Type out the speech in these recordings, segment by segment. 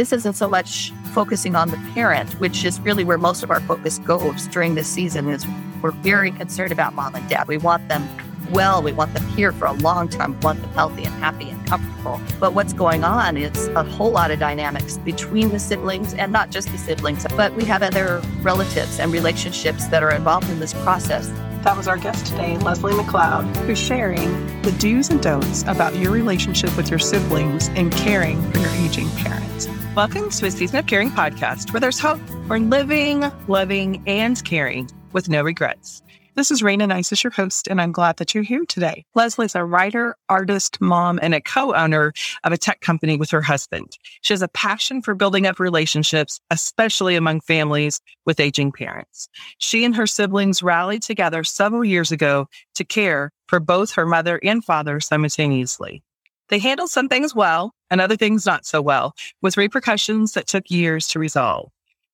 this isn't so much focusing on the parent, which is really where most of our focus goes during this season is we're very concerned about mom and dad. We want them well. We want them here for a long time. We want them healthy and happy and comfortable. But what's going on is a whole lot of dynamics between the siblings and not just the siblings, but we have other relatives and relationships that are involved in this process. That was our guest today, Leslie McLeod, who's sharing the do's and don'ts about your relationship with your siblings and caring for your aging parents. Welcome to a Season of Caring podcast where there's hope for living, loving, and caring with no regrets. This is Rayna Neises your host, and I'm glad that you're here today. Leslie's a writer, artist, mom, and a co-owner of a tech company with her husband. She has a passion for building up relationships, especially among families with aging parents. She and her siblings rallied together several years ago to care for both her mother and father simultaneously. They handled some things well and other things not so well, with repercussions that took years to resolve.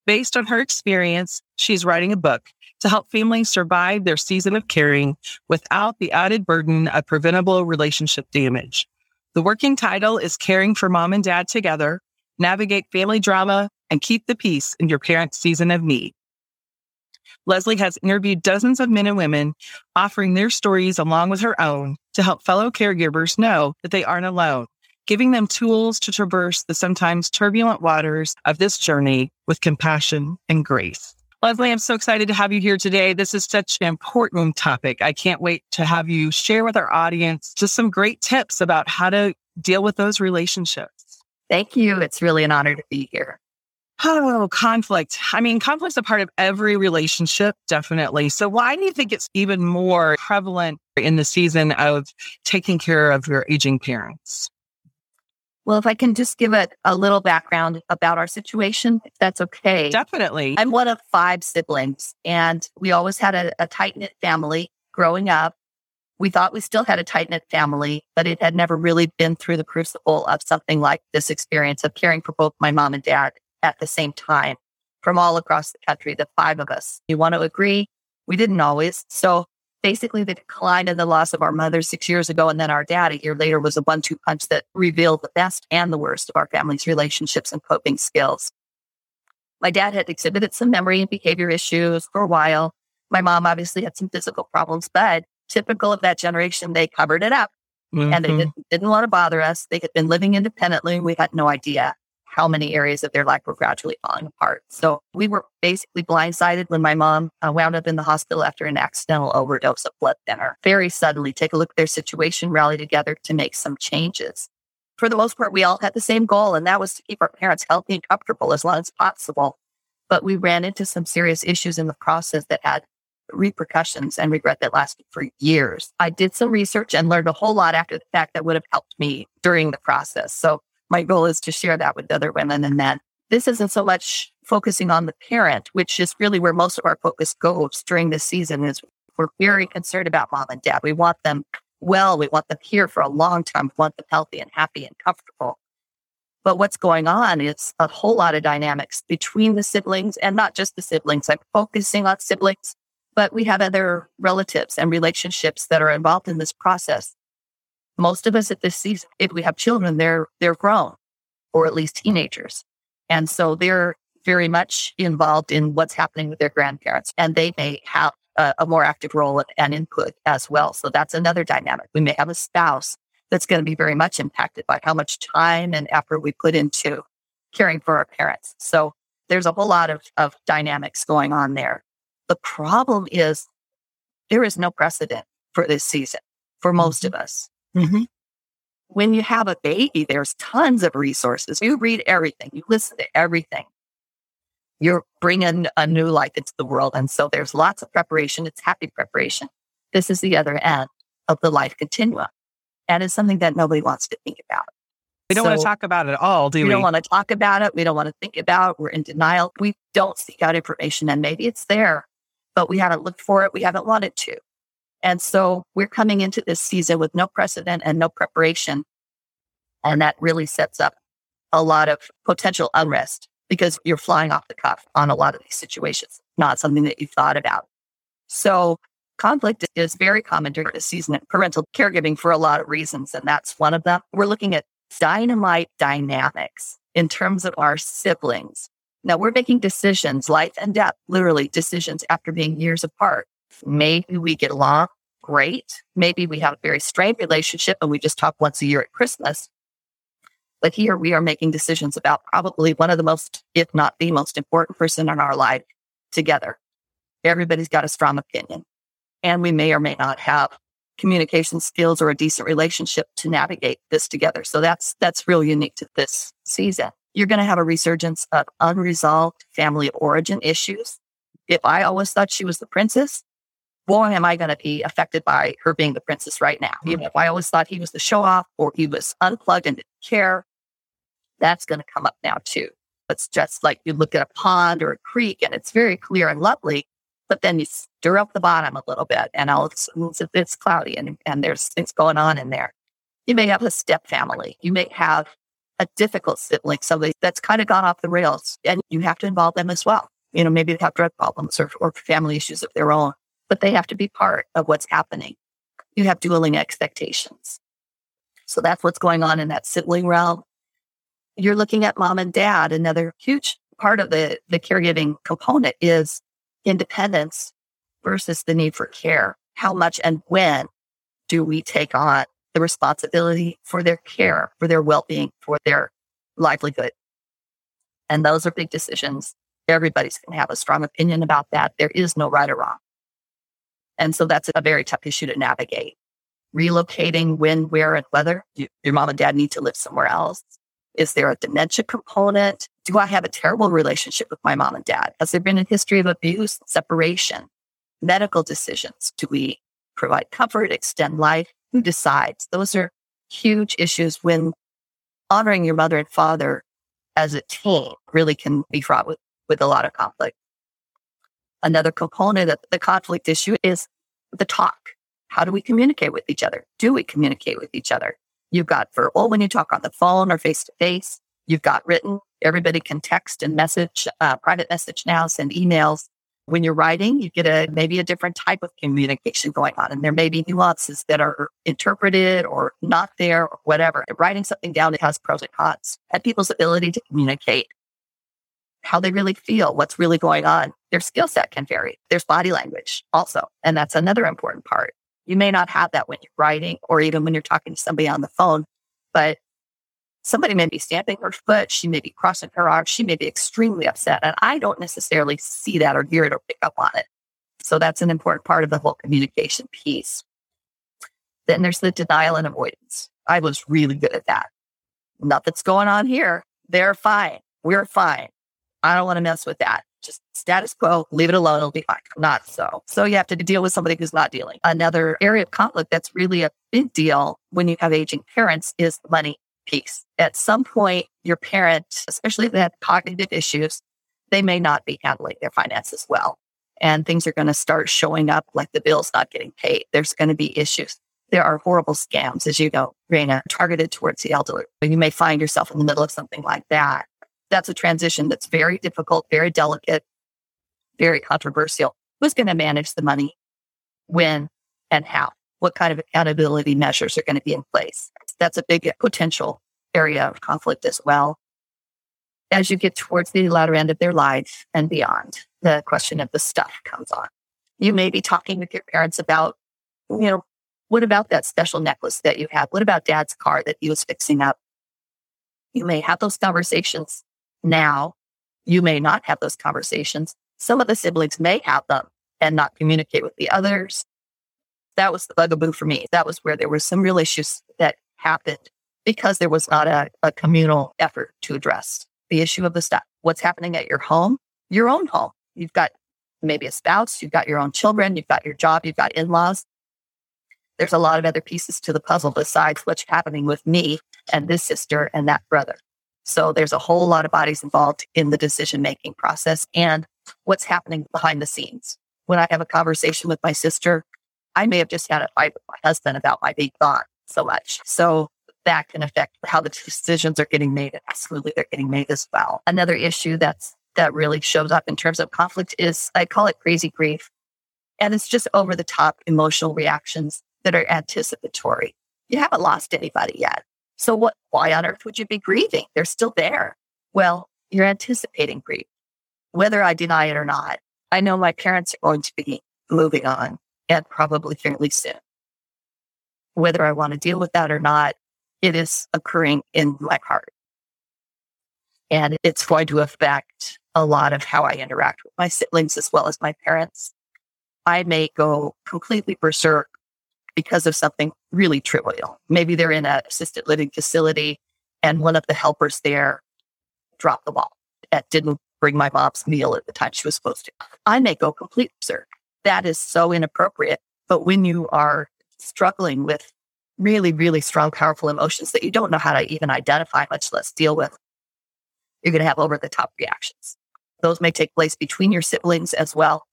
Based on her experience, she's writing a book to help families survive their season of caring without the added burden of preventable relationship damage. The working title is Caring for Mom and Dad Together, Navigate Family Drama, and Keep the Peace in Your Parents' Season of Need. Leslie has interviewed dozens of men and women, offering their stories along with her own to help fellow caregivers know that they aren't alone giving them tools to traverse the sometimes turbulent waters of this journey with compassion and grace. Leslie, I'm so excited to have you here today. This is such an important topic. I can't wait to have you share with our audience just some great tips about how to deal with those relationships. Thank you. It's really an honor to be here. Oh, conflict. I mean, conflict's a part of every relationship, definitely. So why do you think it's even more prevalent in the season of taking care of your aging parents? Well, if I can just give it a little background about our situation, if that's okay. Definitely. I'm one of five siblings, and we always had a, a tight knit family growing up. We thought we still had a tight knit family, but it had never really been through the crucible of something like this experience of caring for both my mom and dad at the same time from all across the country, the five of us. You want to agree? We didn't always. So basically the decline and the loss of our mother six years ago and then our dad a year later was a one two punch that revealed the best and the worst of our family's relationships and coping skills. My dad had exhibited some memory and behavior issues for a while. My mom obviously had some physical problems, but typical of that generation, they covered it up mm-hmm. and they mm-hmm. didn't, didn't want to bother us. They had been living independently. We had no idea how many areas of their life were gradually falling apart. So we were basically blindsided when my mom uh, wound up in the hospital after an accidental overdose of blood thinner. Very suddenly, take a look at their situation, rally together to make some changes. For the most part, we all had the same goal, and that was to keep our parents healthy and comfortable as long as possible. But we ran into some serious issues in the process that had repercussions and regret that lasted for years. I did some research and learned a whole lot after the fact that would have helped me during the process. So my goal is to share that with other women and men. This isn't so much focusing on the parent, which is really where most of our focus goes during this season is we're very concerned about mom and dad. We want them well. We want them here for a long time. We want them healthy and happy and comfortable. But what's going on is a whole lot of dynamics between the siblings and not just the siblings. I'm focusing on siblings, but we have other relatives and relationships that are involved in this process most of us at this season, if we have children, they're they're grown or at least teenagers. And so they're very much involved in what's happening with their grandparents and they may have a, a more active role and input as well. So that's another dynamic. We may have a spouse that's going to be very much impacted by how much time and effort we put into caring for our parents. So there's a whole lot of, of dynamics going on there. The problem is there is no precedent for this season for most mm-hmm. of us. Mm-hmm. When you have a baby, there's tons of resources. You read everything, you listen to everything. You're bringing a new life into the world. And so there's lots of preparation. It's happy preparation. This is the other end of the life continuum. And it's something that nobody wants to think about. We don't so, want to talk about it at all, do we? We don't want to talk about it. We don't want to think about it. We're in denial. We don't seek out information and maybe it's there, but we haven't looked for it. We haven't wanted to. And so we're coming into this season with no precedent and no preparation. And that really sets up a lot of potential unrest because you're flying off the cuff on a lot of these situations, not something that you thought about. So conflict is very common during this season in parental caregiving for a lot of reasons. And that's one of them. We're looking at dynamite dynamics in terms of our siblings. Now we're making decisions, life and death, literally decisions after being years apart. Maybe we get along great. Maybe we have a very strained relationship and we just talk once a year at Christmas. But here we are making decisions about probably one of the most, if not the most important person in our life together. Everybody's got a strong opinion. And we may or may not have communication skills or a decent relationship to navigate this together. So that's that's real unique to this season. You're going to have a resurgence of unresolved family origin issues. If I always thought she was the princess, boy, am I going to be affected by her being the princess right now. Even if I always thought he was the show off or he was unplugged and didn't care, that's going to come up now too. It's just like you look at a pond or a creek and it's very clear and lovely, but then you stir up the bottom a little bit and all it's, it's cloudy and, and there's things going on in there. You may have a step family. You may have a difficult sibling, somebody that's kind of gone off the rails and you have to involve them as well. You know, maybe they have drug problems or, or family issues of their own, but they have to be part of what's happening. You have dueling expectations. So that's what's going on in that sibling realm. You're looking at mom and dad. Another huge part of the, the caregiving component is independence versus the need for care. How much and when do we take on the responsibility for their care, for their well being, for their livelihood? And those are big decisions. Everybody's going to have a strong opinion about that. There is no right or wrong. And so that's a very tough issue to navigate. Relocating when, where, and whether your mom and dad need to live somewhere else. Is there a dementia component? Do I have a terrible relationship with my mom and dad? Has there been a history of abuse, separation, medical decisions? Do we provide comfort, extend life? Who decides? Those are huge issues when honoring your mother and father as a team really can be fraught with, with a lot of conflict. Another component of the conflict issue is the talk. How do we communicate with each other? Do we communicate with each other? You've got verbal when you talk on the phone or face to face. You've got written. Everybody can text and message, uh, private message now, send emails. When you're writing, you get a maybe a different type of communication going on, and there may be nuances that are interpreted or not there or whatever. Writing something down it has pros and cons, and people's ability to communicate how they really feel, what's really going on. Their skill set can vary. There's body language also, and that's another important part. You may not have that when you're writing or even when you're talking to somebody on the phone, but somebody may be stamping her foot. She may be crossing her arms. She may be extremely upset. And I don't necessarily see that or hear it or pick up on it. So that's an important part of the whole communication piece. Then there's the denial and avoidance. I was really good at that. Nothing's going on here. They're fine. We're fine. I don't want to mess with that just status quo, leave it alone, it'll be fine. Not so. So you have to deal with somebody who's not dealing. Another area of conflict that's really a big deal when you have aging parents is the money piece. At some point, your parent, especially if they have cognitive issues, they may not be handling their finances well. And things are going to start showing up like the bill's not getting paid. There's going to be issues. There are horrible scams, as you know, Rayna, targeted towards the elderly. You may find yourself in the middle of something like that that's a transition that's very difficult, very delicate, very controversial. Who's going to manage the money? When and how? What kind of accountability measures are going to be in place? That's a big potential area of conflict as well. As you get towards the latter end of their life and beyond, the question of the stuff comes on. You may be talking with your parents about, you know, what about that special necklace that you have? What about dad's car that he was fixing up? You may have those conversations now. You may not have those conversations. Some of the siblings may have them and not communicate with the others. That was the bugaboo for me. That was where there were some real issues that happened because there was not a, a communal effort to address the issue of the stuff. What's happening at your home, your own home. You've got maybe a spouse, you've got your own children, you've got your job, you've got in laws. There's a lot of other pieces to the puzzle besides what's happening with me and this sister and that brother. So there's a whole lot of bodies involved in the decision making process and what's happening behind the scenes. When I have a conversation with my sister, I may have just had a fight with my husband about my being gone so much. So that can affect how the decisions are getting made. And absolutely they're getting made as well. Another issue that's that really shows up in terms of conflict is I call it crazy grief. And it's just over the top emotional reactions that are anticipatory. You haven't lost anybody yet So what, why on earth would you be grieving? They're still there. Well, you're anticipating grief. Whether I deny it or not, I know my parents are going to be moving on and probably fairly soon. Whether I want to deal with that or not, it is occurring in my heart. And it's going to affect a lot of how I interact with my siblings as well as my parents. I may go completely berserk because of something really trivial. Maybe they're in an assisted living facility and one of the helpers there dropped the ball and didn't bring my mom's meal at the time she was supposed to. I may go completely berserk. That is so inappropriate. But when you are struggling with really, really strong, powerful emotions that you don't know how to even identify, much less deal with, you're going to have over the top reactions. Those may take place between your siblings as well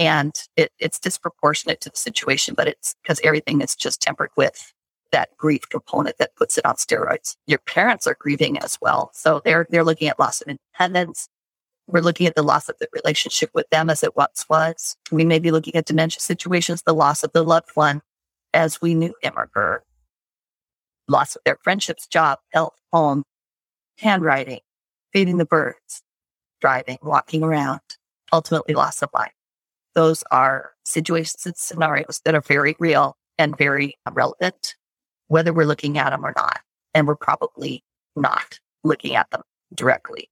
and it, it's disproportionate to the situation, but it's because everything is just tempered with that grief component that puts it on steroids. Your parents are grieving as well. So they're, they're looking at loss of independence. We're looking at the loss of the relationship with them as it once was. We may be looking at dementia situations, the loss of the loved one as we knew him or her, loss of their friendships, job, health, home, handwriting, feeding the birds, driving, walking around, ultimately loss of life those are situations and scenarios that are very real and very relevant, whether we're looking at them or not. And we're probably not looking at them directly,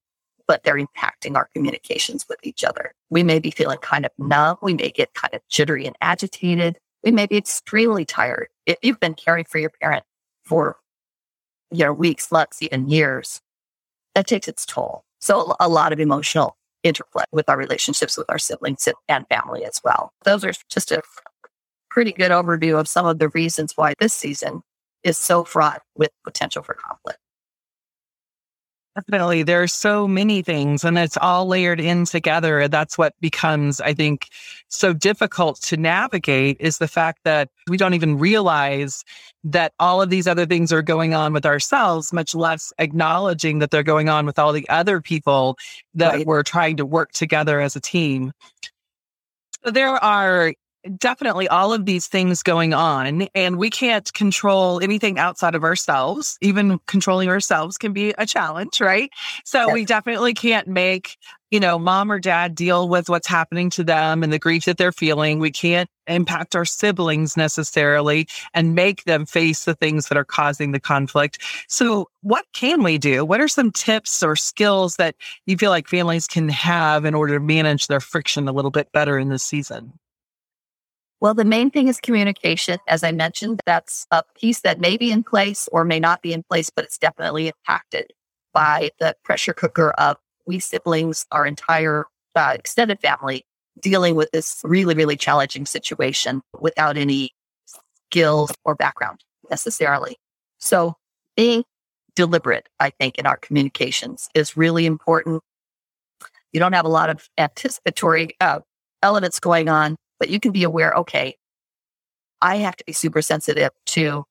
but they're impacting our communications with each other. We may be feeling kind of numb. We may get kind of jittery and agitated. We may be extremely tired. If you've been caring for your parent for you know, weeks, months, even years, that takes its toll. So a lot of emotional interplay with our relationships with our siblings and family as well. Those are just a pretty good overview of some of the reasons why this season is so fraught with potential for conflict. Definitely. There's so many things and it's all layered in together. That's what becomes, I think, so difficult to navigate is the fact that we don't even realize that all of these other things are going on with ourselves, much less acknowledging that they're going on with all the other people that right. we're trying to work together as a team. There are definitely all of these things going on and we can't control anything outside of ourselves. Even controlling ourselves can be a challenge right? So yes. we definitely can't make you know mom or dad deal with what's happening to them and the grief that they're feeling. We can't impact our siblings necessarily and make them face the things that are causing the conflict. So what can we do? What are some tips or skills that you feel like families can have in order to manage their friction a little bit better in this season well, the main thing is communication. As I mentioned, that's a piece that may be in place or may not be in place, but it's definitely impacted by the pressure cooker of we siblings, our entire uh, extended family dealing with this really, really challenging situation without any skills or background necessarily. So being deliberate, I think, in our communications is really important. You don't have a lot of anticipatory uh, elements going on but you can be aware, okay, I have to be super sensitive to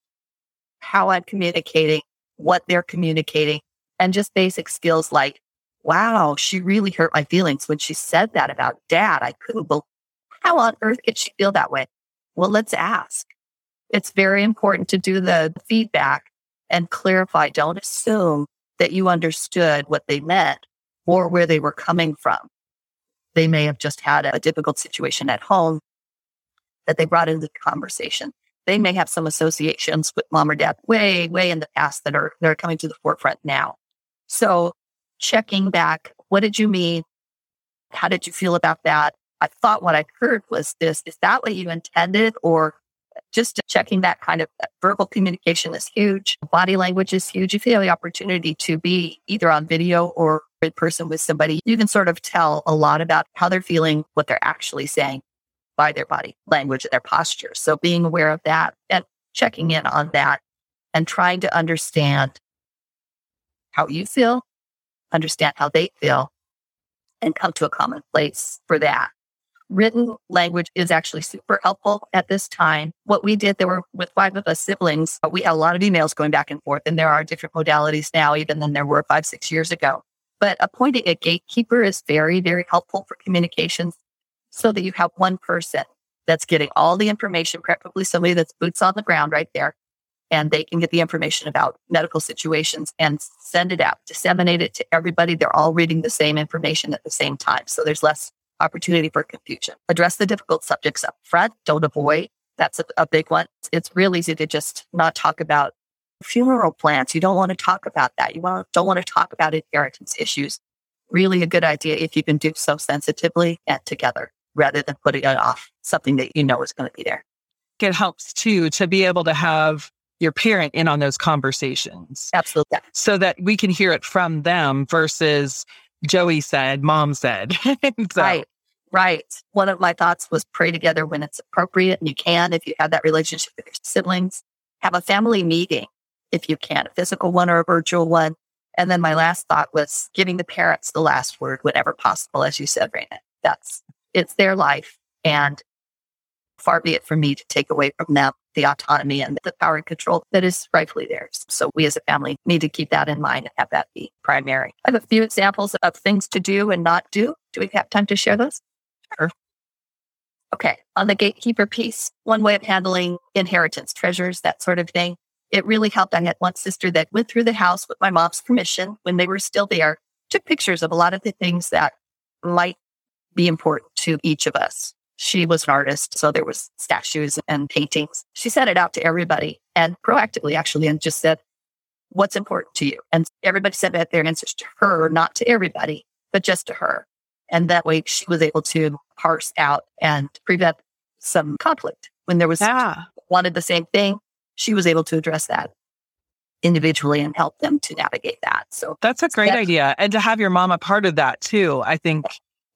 how I'm communicating, what they're communicating, and just basic skills like, wow, she really hurt my feelings when she said that about dad. I couldn't believe how on earth could she feel that way? Well, let's ask. It's very important to do the feedback and clarify. Don't assume that you understood what they meant or where they were coming from. They may have just had a difficult situation at home that they brought into the conversation. They may have some associations with mom or dad way, way in the past that are that are coming to the forefront now. So checking back, what did you mean? How did you feel about that? I thought what I heard was this. Is that what you intended? Or just checking that kind of verbal communication is huge. Body language is huge. If you have the opportunity to be either on video or in person with somebody, you can sort of tell a lot about how they're feeling, what they're actually saying by their body language and their posture. So being aware of that and checking in on that and trying to understand how you feel, understand how they feel, and come to a common place for that. Written language is actually super helpful at this time. What we did, there were with five of us siblings, uh, we had a lot of emails going back and forth, and there are different modalities now, even than there were five, six years ago. But appointing a gatekeeper is very, very helpful for communications so that you have one person that's getting all the information, preferably somebody that's boots on the ground right there, and they can get the information about medical situations and send it out, disseminate it to everybody. They're all reading the same information at the same time. So there's less opportunity for confusion. Address the difficult subjects up front. Don't avoid. That's a, a big one. It's real easy to just not talk about funeral plans. You don't want to talk about that. You want, don't want to talk about inheritance issues. Really a good idea if you can do so sensitively and together rather than putting it off something that you know is going to be there. It helps too to be able to have your parent in on those conversations. Absolutely. So that we can hear it from them versus Joey said, mom said. so. Right. Right. One of my thoughts was pray together when it's appropriate and you can, if you have that relationship with your siblings, have a family meeting if you can, a physical one or a virtual one. And then my last thought was giving the parents the last word whenever possible, as you said, Rayna. That's it's their life. And far be it from me to take away from them the autonomy and the power and control that is rightfully theirs. So we as a family need to keep that in mind and have that be primary. I have a few examples of things to do and not do. Do we have time to share those? Sure. Okay. On the gatekeeper piece, one way of handling inheritance, treasures, that sort of thing. It really helped. I had one sister that went through the house with my mom's permission when they were still there, took pictures of a lot of the things that might be important to each of us. She was an artist, so there was statues and paintings. She sent it out to everybody and proactively actually and just said, what's important to you? And everybody sent back their answers to her, not to everybody, but just to her. And that way she was able to parse out and prevent some conflict when there was yeah. wanted the same thing. She was able to address that individually and help them to navigate that. So that's a great idea. And to have your mom a part of that too, I think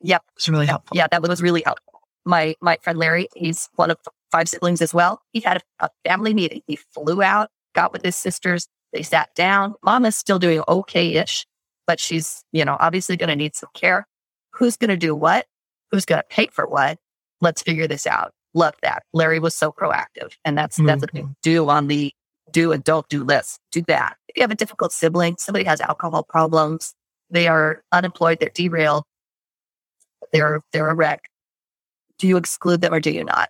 Yep. It's really helpful. Yeah, that was really helpful my my friend Larry, he's one of five siblings as well. He had a, a family meeting. He flew out, got with his sisters. They sat down. Mom is still doing okay-ish, but she's, you know, obviously going to need some care. Who's going to do what? Who's going to pay for what? Let's figure this out. Love that. Larry was so proactive. And that's, mm-hmm. that's they do on the do and don't do list. Do that. If you have a difficult sibling, somebody has alcohol problems, they are unemployed, they're derailed, they're, they're a wreck do you exclude them or do you not?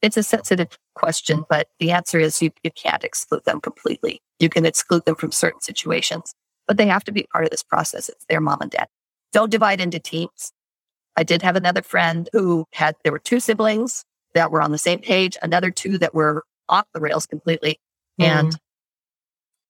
It's a sensitive question, but the answer is you, you can't exclude them completely. You can exclude them from certain situations, but they have to be part of this process. It's their mom and dad. Don't divide into teams. I did have another friend who had, there were two siblings that were on the same page, another two that were off the rails completely. Mm. And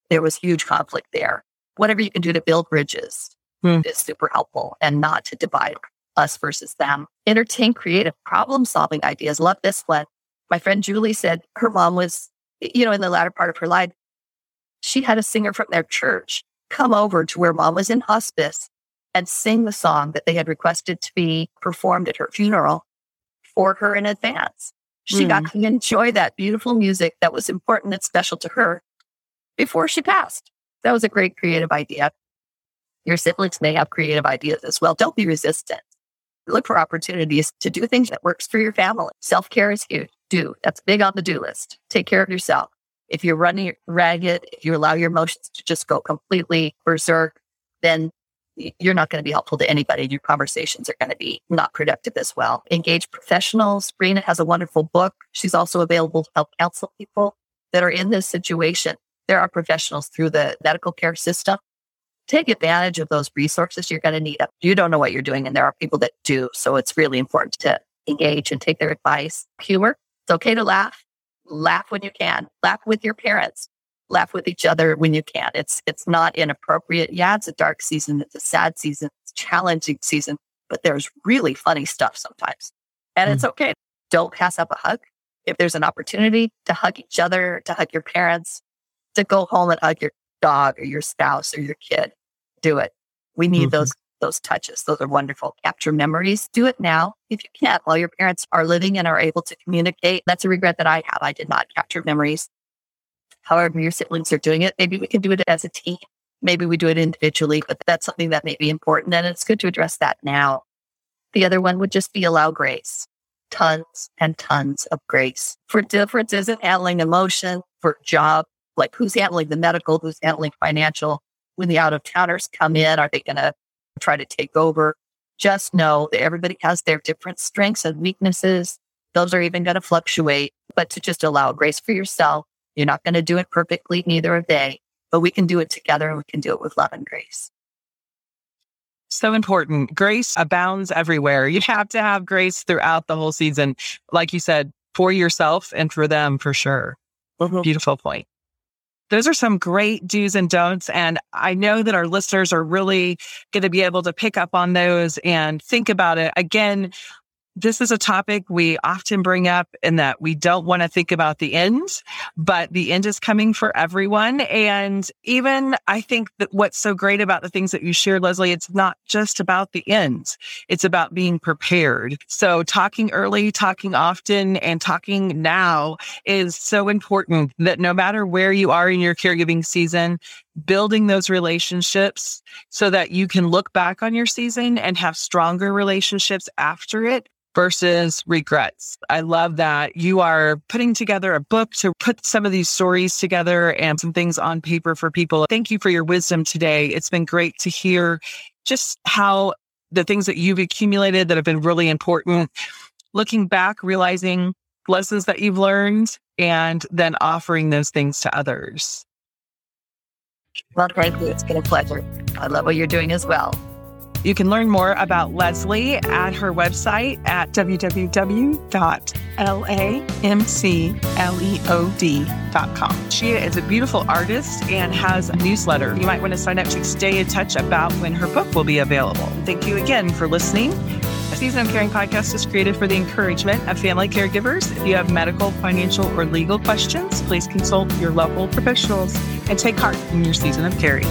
there was huge conflict there. Whatever you can do to build bridges mm. is super helpful and not to divide us versus them. Entertain creative problem solving ideas. Love this one. My friend Julie said her mom was, you know, in the latter part of her life, she had a singer from their church come over to where mom was in hospice and sing the song that they had requested to be performed at her funeral for her in advance. She mm. got hmm. to enjoy that beautiful music that was important and special to her before she passed. That was a great creative idea. Your siblings may have creative ideas as well. Don't be resistant look for opportunities to do things that works for your family. Self-care is huge. Do. That's big on the do list. Take care of yourself. If you're running ragged, if you allow your emotions to just go completely berserk, then you're not going to be helpful to anybody. Your conversations are going to be not productive as well. Engage professionals. Sabrina has a wonderful book. She's also available to help counsel people that are in this situation. There are professionals through the medical care system take advantage of those resources. You're going to need. You don't know what you're doing, and there are people that do. So it's really important to engage and take their advice. Humor. It's okay to laugh. Laugh when you can. Laugh with your parents. Laugh with each other when you can. It's it's not inappropriate. Yeah, it's a dark season. It's a sad season. It's a challenging season. But there's really funny stuff sometimes, and mm. it's okay. Don't pass up a hug. If there's an opportunity to hug each other, to hug your parents, to go home and hug your dog or your spouse or your kid, do it. We need mm-hmm. those those touches. Those are wonderful. Capture memories. Do it now if you can while your parents are living and are able to communicate. That's a regret that I have. I did not capture memories. However, your siblings are doing it. Maybe we can do it as a team. Maybe we do it individually, but that's something that may be important. And it's good to address that now. The other one would just be allow grace. Tons and tons of grace for differences in handling emotion, for job, like who's handling the medical, who's handling financial, when the out of towners come in, are they going to try to take over? Just know that everybody has their different strengths and weaknesses. Those are even going to fluctuate, but to just allow grace for yourself You're not going to do it perfectly, neither are they, but we can do it together and we can do it with love and grace. So important. Grace abounds everywhere. You have to have grace throughout the whole season. Like you said, for yourself and for them for sure. Mm-hmm. Beautiful point. Those are some great do's and don'ts. And I know that our listeners are really going to be able to pick up on those and think about it. Again, this is a topic we often bring up in that we don't want to think about the end, but the end is coming for everyone. And even I think that what's so great about the things that you shared, Leslie, it's not just about the end. It's about being prepared. So talking early, talking often and talking now is so important that no matter where you are in your caregiving season, building those relationships so that you can look back on your season and have stronger relationships after it versus regrets. I love that you are putting together a book to put some of these stories together and some things on paper for people. Thank you for your wisdom today. It's been great to hear just how the things that you've accumulated that have been really important, looking back, realizing lessons that you've learned, and then offering those things to others. Well, thank you. It's been a pleasure. I love what you're doing as well. You can learn more about Leslie at her website at www.lamcleod.com. She is a beautiful artist and has a newsletter. You might want to sign up to stay in touch about when her book will be available. Thank you again for listening. A Season of Caring podcast is created for the encouragement of family caregivers. If you have medical, financial, or legal questions, please consult your local professionals and take heart in your season of caring.